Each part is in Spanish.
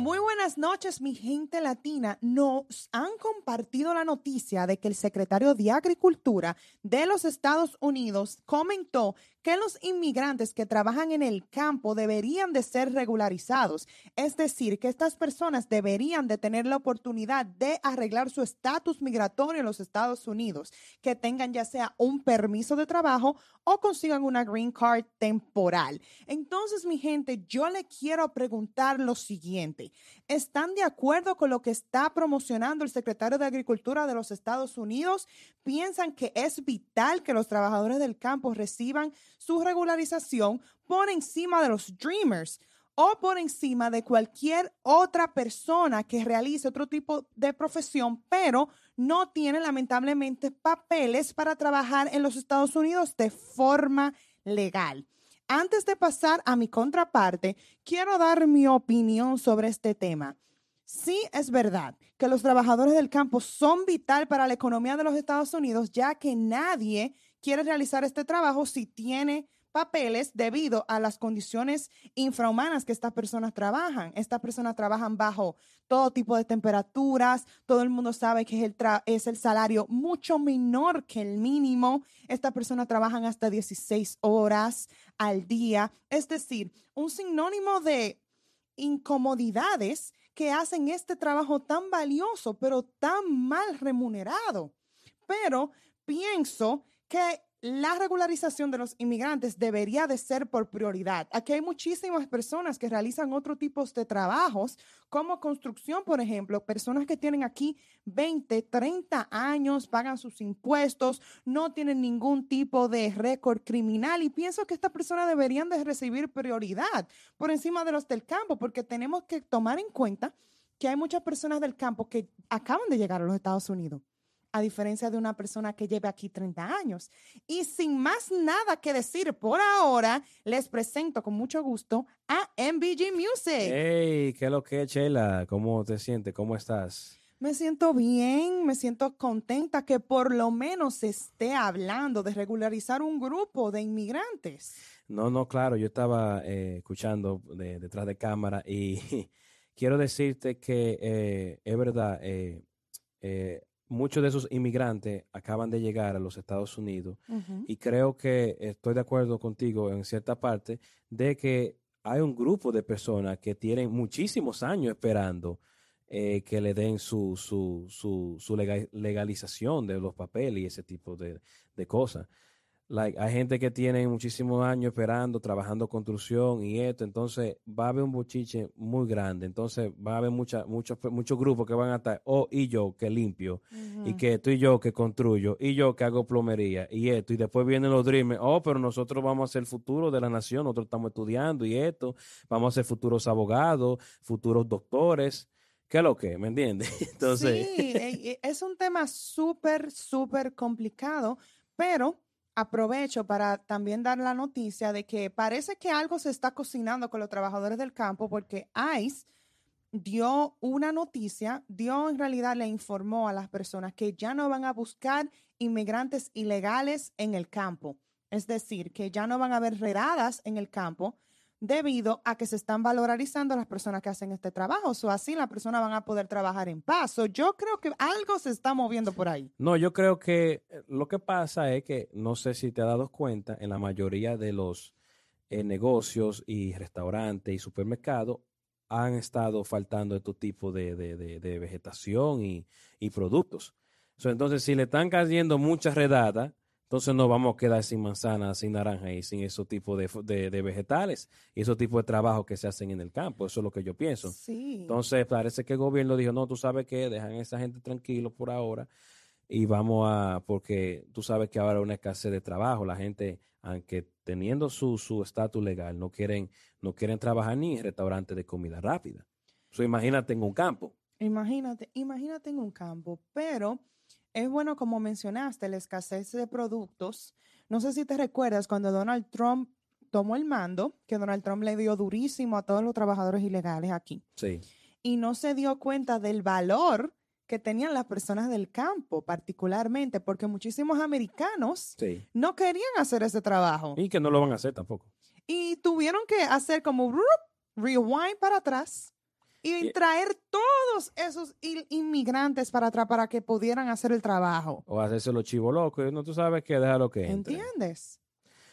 Muy buenas noches, mi gente latina. Nos han compartido la noticia de que el secretario de Agricultura de los Estados Unidos comentó que los inmigrantes que trabajan en el campo deberían de ser regularizados, es decir, que estas personas deberían de tener la oportunidad de arreglar su estatus migratorio en los Estados Unidos, que tengan ya sea un permiso de trabajo o consigan una green card temporal. Entonces, mi gente, yo le quiero preguntar lo siguiente. ¿Están de acuerdo con lo que está promocionando el secretario de Agricultura de los Estados Unidos? ¿Piensan que es vital que los trabajadores del campo reciban su regularización por encima de los Dreamers? o por encima de cualquier otra persona que realice otro tipo de profesión, pero no tiene lamentablemente papeles para trabajar en los Estados Unidos de forma legal. Antes de pasar a mi contraparte, quiero dar mi opinión sobre este tema. Sí es verdad que los trabajadores del campo son vital para la economía de los Estados Unidos, ya que nadie quiere realizar este trabajo si tiene papeles debido a las condiciones infrahumanas que estas personas trabajan. Estas personas trabajan bajo todo tipo de temperaturas, todo el mundo sabe que es el, es el salario mucho menor que el mínimo. Estas personas trabajan hasta 16 horas al día, es decir, un sinónimo de incomodidades que hacen este trabajo tan valioso, pero tan mal remunerado. Pero pienso que la regularización de los inmigrantes debería de ser por prioridad. Aquí hay muchísimas personas que realizan otro tipo de trabajos, como construcción, por ejemplo, personas que tienen aquí 20, 30 años, pagan sus impuestos, no tienen ningún tipo de récord criminal y pienso que estas personas deberían de recibir prioridad por encima de los del campo, porque tenemos que tomar en cuenta que hay muchas personas del campo que acaban de llegar a los Estados Unidos a diferencia de una persona que lleve aquí 30 años. Y sin más nada que decir por ahora, les presento con mucho gusto a MBG Music. Hey, ¿qué es lo que, Chela? ¿Cómo te sientes? ¿Cómo estás? Me siento bien, me siento contenta que por lo menos se esté hablando de regularizar un grupo de inmigrantes. No, no, claro, yo estaba eh, escuchando detrás de cámara y quiero decirte que eh, es verdad, eh, muchos de esos inmigrantes acaban de llegar a los Estados Unidos y creo que estoy de acuerdo contigo en cierta parte de que hay un grupo de personas que tienen muchísimos años esperando eh, que le den su, su, su, su legalización de los papeles y ese tipo de, de cosas. Like, hay gente que tiene muchísimos años esperando, trabajando construcción y esto, entonces va a haber un bochiche muy grande, entonces va a haber muchos, muchos grupos que van a estar, oh, y yo que limpio, y que tú y yo que construyo, y yo que hago plomería, y esto, y después vienen los dreamers, oh, pero nosotros vamos a ser el futuro de la nación, nosotros estamos estudiando y esto, vamos a ser futuros abogados, futuros doctores. ¿Qué es lo que? ¿Me entiendes? Entonces... Sí, e, e, es un tema súper, súper complicado, pero aprovecho para también dar la noticia de que parece que algo se está cocinando con los trabajadores del campo porque ICE dio una noticia, dio en realidad le informó a las personas que ya no van a buscar inmigrantes ilegales en el campo. Es decir, que ya no van a haber redadas en el campo, debido a que se están valorizando las personas que hacen este trabajo. O así las personas van a poder trabajar en paz. yo creo que algo se está moviendo por ahí. No, yo creo que eh, lo que pasa es que, no sé si te has dado cuenta, en la mayoría de los eh, negocios y restaurantes y supermercados han estado faltando estos tipos de, de, vegetación y, y productos. entonces, si le están cayendo muchas redadas, entonces no vamos a quedar sin manzanas, sin naranja y sin esos tipos de, vegetales y esos tipos de trabajos que se hacen en el campo. Eso es lo que yo pienso. Entonces parece que el gobierno dijo, no, tú sabes que dejan a esa gente tranquilo por ahora y vamos a, porque tú sabes que ahora hay una escasez de trabajo. La gente, aunque teniendo su estatus legal, no quieren, no quieren trabajar ni en restaurantes de comida rápida. Eso imagínate en un campo. Imagínate, imagínate en un campo, pero es bueno, como mencionaste, la escasez de productos. No sé si te recuerdas cuando Donald Trump tomó el mando, que Donald Trump le dio durísimo a todos los trabajadores ilegales aquí. Sí. Y no se dio cuenta del valor que tenían las personas del campo, particularmente, porque muchísimos americanos no querían hacer ese trabajo. Y que no lo van a hacer tampoco. Y tuvieron que hacer como rewind para atrás Y, traer todos esos inmigrantes para atrás para que pudieran hacer el trabajo. O hacerse los chivos locos. No, tú sabes que déjalo que entre. ¿Entiendes?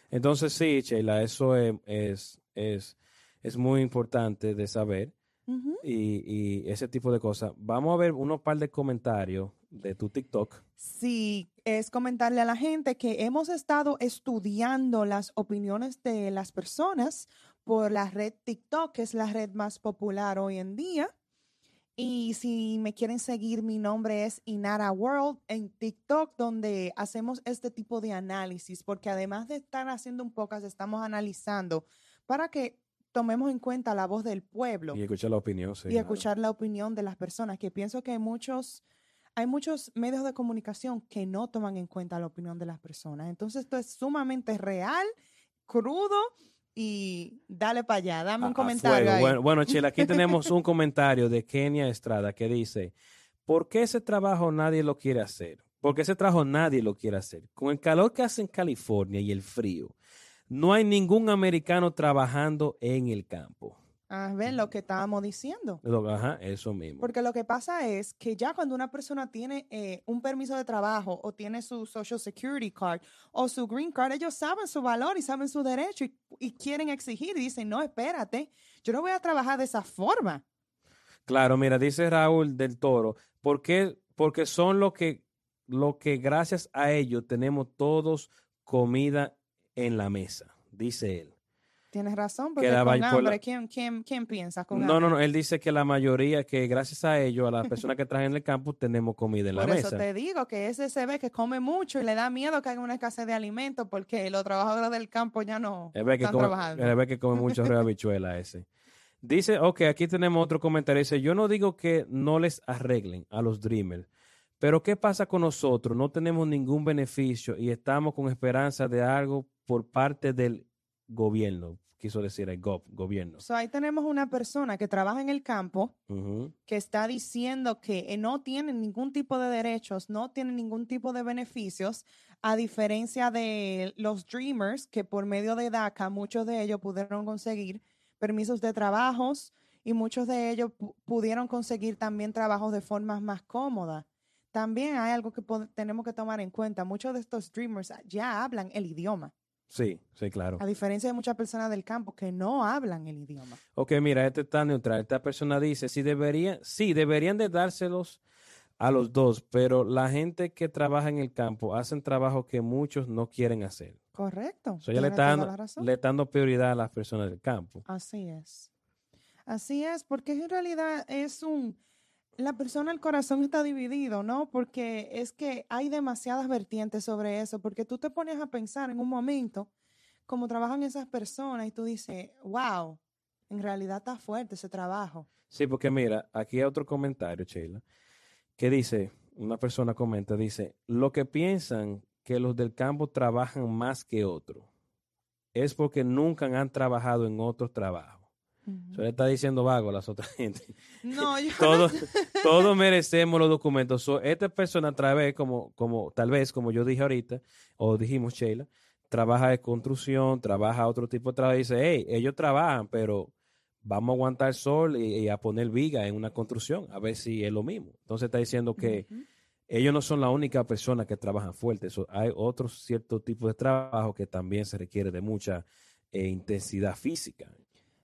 Entonces sí, Sheila, eso es, es, es, es muy importante de saber Ujú. y, y ese tipo de cosas. Vamos a ver unos par de comentarios de tu TikTok. Sí, es comentarle a la gente que hemos estado estudiando las opiniones de las personas por la red TikTok, que es la red más popular hoy en día. Y si me quieren seguir, mi nombre es Inara World en TikTok, donde hacemos este tipo de análisis, porque además de estar haciendo un podcast, estamos analizando para que tomemos en cuenta la voz del pueblo Y escuchar la opinión. sí, y claro. escuchar la opinión de las personas, que pienso que hay muchos, hay muchos medios de comunicación que no toman en cuenta la opinión de las personas. Entonces esto es sumamente real, crudo y dale para allá, dame un a comentario. ahí. Bueno, bueno, Sheila, aquí tenemos un comentario de Kenia Estrada que dice, ¿por qué ese trabajo nadie lo quiere hacer? Porque ese trabajo nadie lo quiere hacer. Con el calor que hace en California y el frío, no hay ningún americano trabajando en el campo. Ah, ven lo que estábamos diciendo. Lo- Ajá, eso mismo. Porque lo que pasa es que ya cuando una persona tiene eh, un permiso de trabajo o tiene su Social Security Card o su Green Card, ellos saben su valor y saben su derecho y, y quieren exigir y dicen, no, espérate, yo no voy a trabajar de esa forma. Claro, mira, dice Raúl del Toro, ¿por qué? Porque son lo que, lo que gracias a ellos tenemos todos comida en la mesa, dice él. Tienes razón, porque la con hambre, ¿quién, quién, quién piensa con No, no, hambre? no, él dice que la mayoría, que gracias a ellos, a las personas que trabajan en el campo, tenemos comida en la Por eso mesa. te digo que ese se ve que come mucho y le da miedo que haya una escasez de alimentos porque los trabajadores del campo ya no Él ve que están come, trabajando. él ve que come mucho río habichuela ese. Dice, ok, aquí tenemos otro comentario. Dice, yo no digo que no les arreglen a los Dreamers, pero ¿qué pasa con nosotros? No tenemos ningún beneficio y estamos con esperanza de algo por parte del gobierno. Quiso decir el gov, gobierno. So, ahí tenemos una persona que trabaja en el campo Ujú. que está diciendo que eh, no tienen ningún tipo de derechos, no tienen ningún tipo de beneficios, a diferencia de los Dreamers, que por medio de DACA muchos de ellos pudieron conseguir permisos de trabajos y muchos de ellos pu- pudieron conseguir también trabajos de formas más cómodas. También hay algo que tenemos que tomar en cuenta. Muchos de estos Dreamers ya hablan el idioma, Sí, sí, claro. a diferencia de muchas personas del campo que no hablan el idioma. Ok, mira, este está neutral. Esta persona dice, sí deberían, sí, deberían de dárselos a los dos, pero la gente que trabaja en el campo hacen trabajo que muchos no quieren hacer. Correcto. So, ella le está, dando, le está dando prioridad a las personas del campo. Así es. Así es, porque en realidad es un... La persona, el corazón está dividido, ¿no? Porque es que hay demasiadas vertientes sobre eso, porque tú te pones a pensar en un momento cómo trabajan esas personas y tú dices, wow, en realidad está fuerte ese trabajo. Sí, porque mira, aquí hay otro comentario, Sheila, que dice, una persona comenta, dice, lo que piensan que los del campo trabajan más que otros es porque nunca han trabajado en otros trabajos. Eso le está diciendo vago a las otras gente. No, yo todos, todos merecemos los documentos. So, esta persona, a través, como, como, tal vez, como yo dije ahorita, o dijimos, Sheila, trabaja de construcción, trabaja otro tipo de trabajo. y Dice, hey, ellos trabajan, pero vamos a aguantar sol y, y a poner viga en una construcción, a ver si es lo mismo. Entonces está diciendo que ellos no son la única persona que trabajan fuerte. So, hay otros ciertos tipos de trabajo que también se requiere de mucha eh, intensidad física.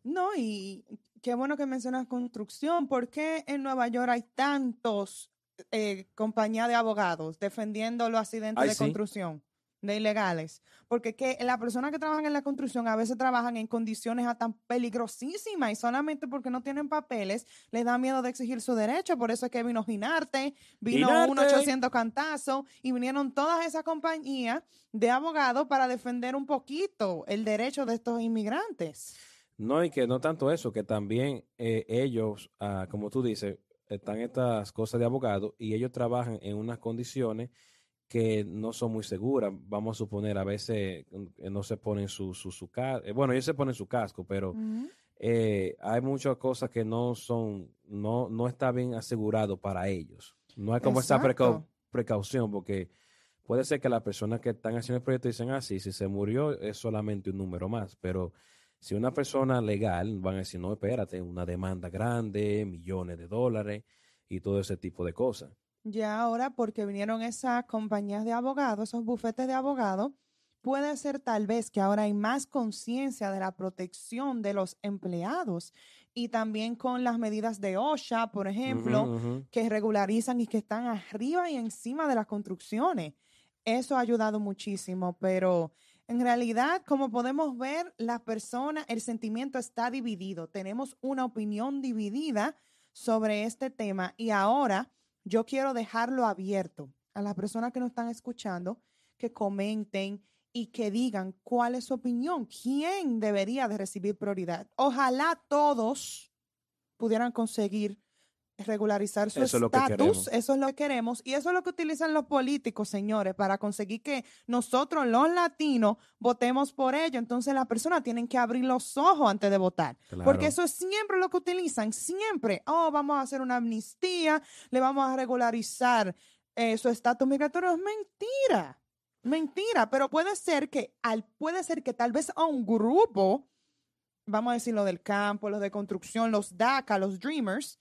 No, y qué bueno que mencionas construcción. ¿Por qué en Nueva York hay tantos eh, compañías de abogados defendiendo los accidentes Ay, de sí. construcción, de ilegales? Porque que las personas que trabajan en la construcción a veces trabajan en condiciones hasta peligrosísimas y solamente porque no tienen papeles les da miedo de exigir su derecho. Por eso es que vino Ginarte, vino Ginarte. un 800 Cantazo y vinieron todas esas compañías de abogados para defender un poquito el derecho de estos inmigrantes. No, y que no tanto eso, que también eh, ellos, ah, como tú dices, están estas cosas de abogado y ellos trabajan en unas condiciones que no son muy seguras. Vamos a suponer, a veces eh, no se ponen su, su, su casco. Bueno, ellos se ponen su casco, pero eh, hay muchas cosas que no son, no, no está bien asegurado para ellos. No hay como esa precau- precaución, porque puede ser que las personas que están haciendo el proyecto dicen, ah, sí, si se murió es solamente un número más, pero Si una persona legal van a decir, no, espérate, una demanda grande, millones de dólares y todo ese tipo de cosas. Ya ahora, porque vinieron esas compañías de abogados, esos bufetes de abogados, puede ser tal vez que ahora hay más conciencia de la protección de los empleados y también con las medidas de OSHA, por ejemplo, que regularizan y que están arriba y encima de las construcciones. Eso ha ayudado muchísimo, pero en realidad, como podemos ver, la persona, el sentimiento está dividido. Tenemos una opinión dividida sobre este tema y ahora yo quiero dejarlo abierto a las personas que nos están escuchando, que comenten y que digan cuál es su opinión, quién debería de recibir prioridad. Ojalá todos pudieran conseguir regularizar su es estatus, eso es lo que queremos y eso es lo que utilizan los políticos, señores, para conseguir que nosotros los latinos votemos por ello. Entonces las personas tienen que abrir los ojos antes de votar, Claro. porque eso es siempre lo que utilizan, siempre. Oh, vamos a hacer una amnistía, le vamos a regularizar eh, su estatus migratorio. Es mentira, mentira, pero puede ser que al, puede ser que tal vez a un grupo, vamos a decir lo del campo, los de construcción, los DACA, los Dreamers,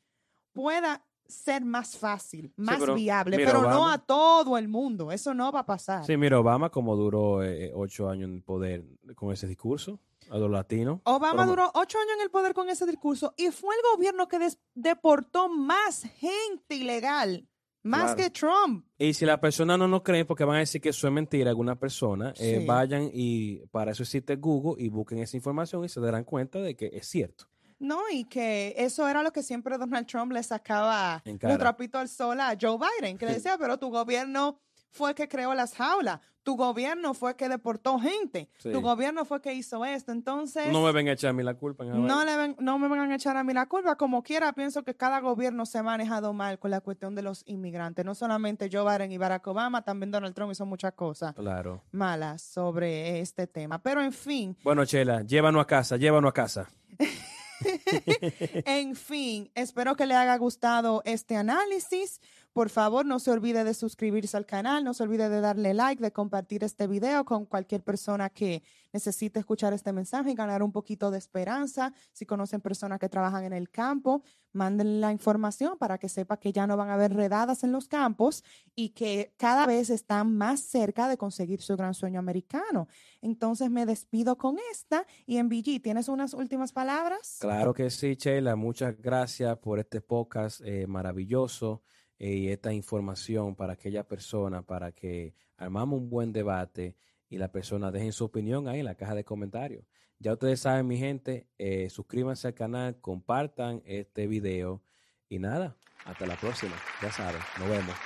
pueda ser más fácil, más pero viable, pero no a todo el mundo. Eso no va a pasar. Sí, mira, Obama como duró eh, ocho años en el poder con ese discurso a los latinos. Obama Pero- duró ocho años en el poder con ese discurso y fue el gobierno que deportó más gente ilegal, más Claro. que Trump. Y si las personas no nos creen porque van a decir que eso es mentira, alguna persona, eh, vayan y para eso existe Google y busquen esa información y se darán cuenta de que es cierto. No, y que eso era lo que siempre Donald Trump le sacaba un trapito al sol a Joe Biden, que le decía, pero tu gobierno fue el que creó las jaulas, tu gobierno fue el que deportó gente, Sí. tu gobierno fue el que hizo esto. Entonces, No me ven a echar a mí la culpa. no, le ven- no me van a echar a mí la culpa. Como quiera, pienso que cada gobierno se ha manejado mal con la cuestión de los inmigrantes. No solamente Joe Biden y Barack Obama, también Donald Trump hizo muchas cosas Claro. malas sobre este tema. Pero en fin, Bueno, Chela, llévanos a casa, llévanos a casa. en fin, espero que le haya gustado este análisis. Por favor, no se olvide de suscribirse al canal, no se olvide de darle like, de compartir este video con cualquier persona que necesite escuchar este mensaje y ganar un poquito de esperanza. Si conocen personas que trabajan en el campo, manden la información para que sepa que ya no van a haber redadas en los campos y que cada vez están más cerca de conseguir su gran sueño americano. Entonces me despido con esta y en BG, ¿tienes unas últimas palabras? Claro que sí, Sheila. Muchas gracias por este podcast eh, maravilloso y esta información para aquella persona, para que armamos un buen debate y la persona dejen su opinión ahí en la caja de comentarios. Ya ustedes saben, mi gente, eh, suscríbanse al canal, compartan este video y nada, hasta la próxima. Ya saben, nos vemos.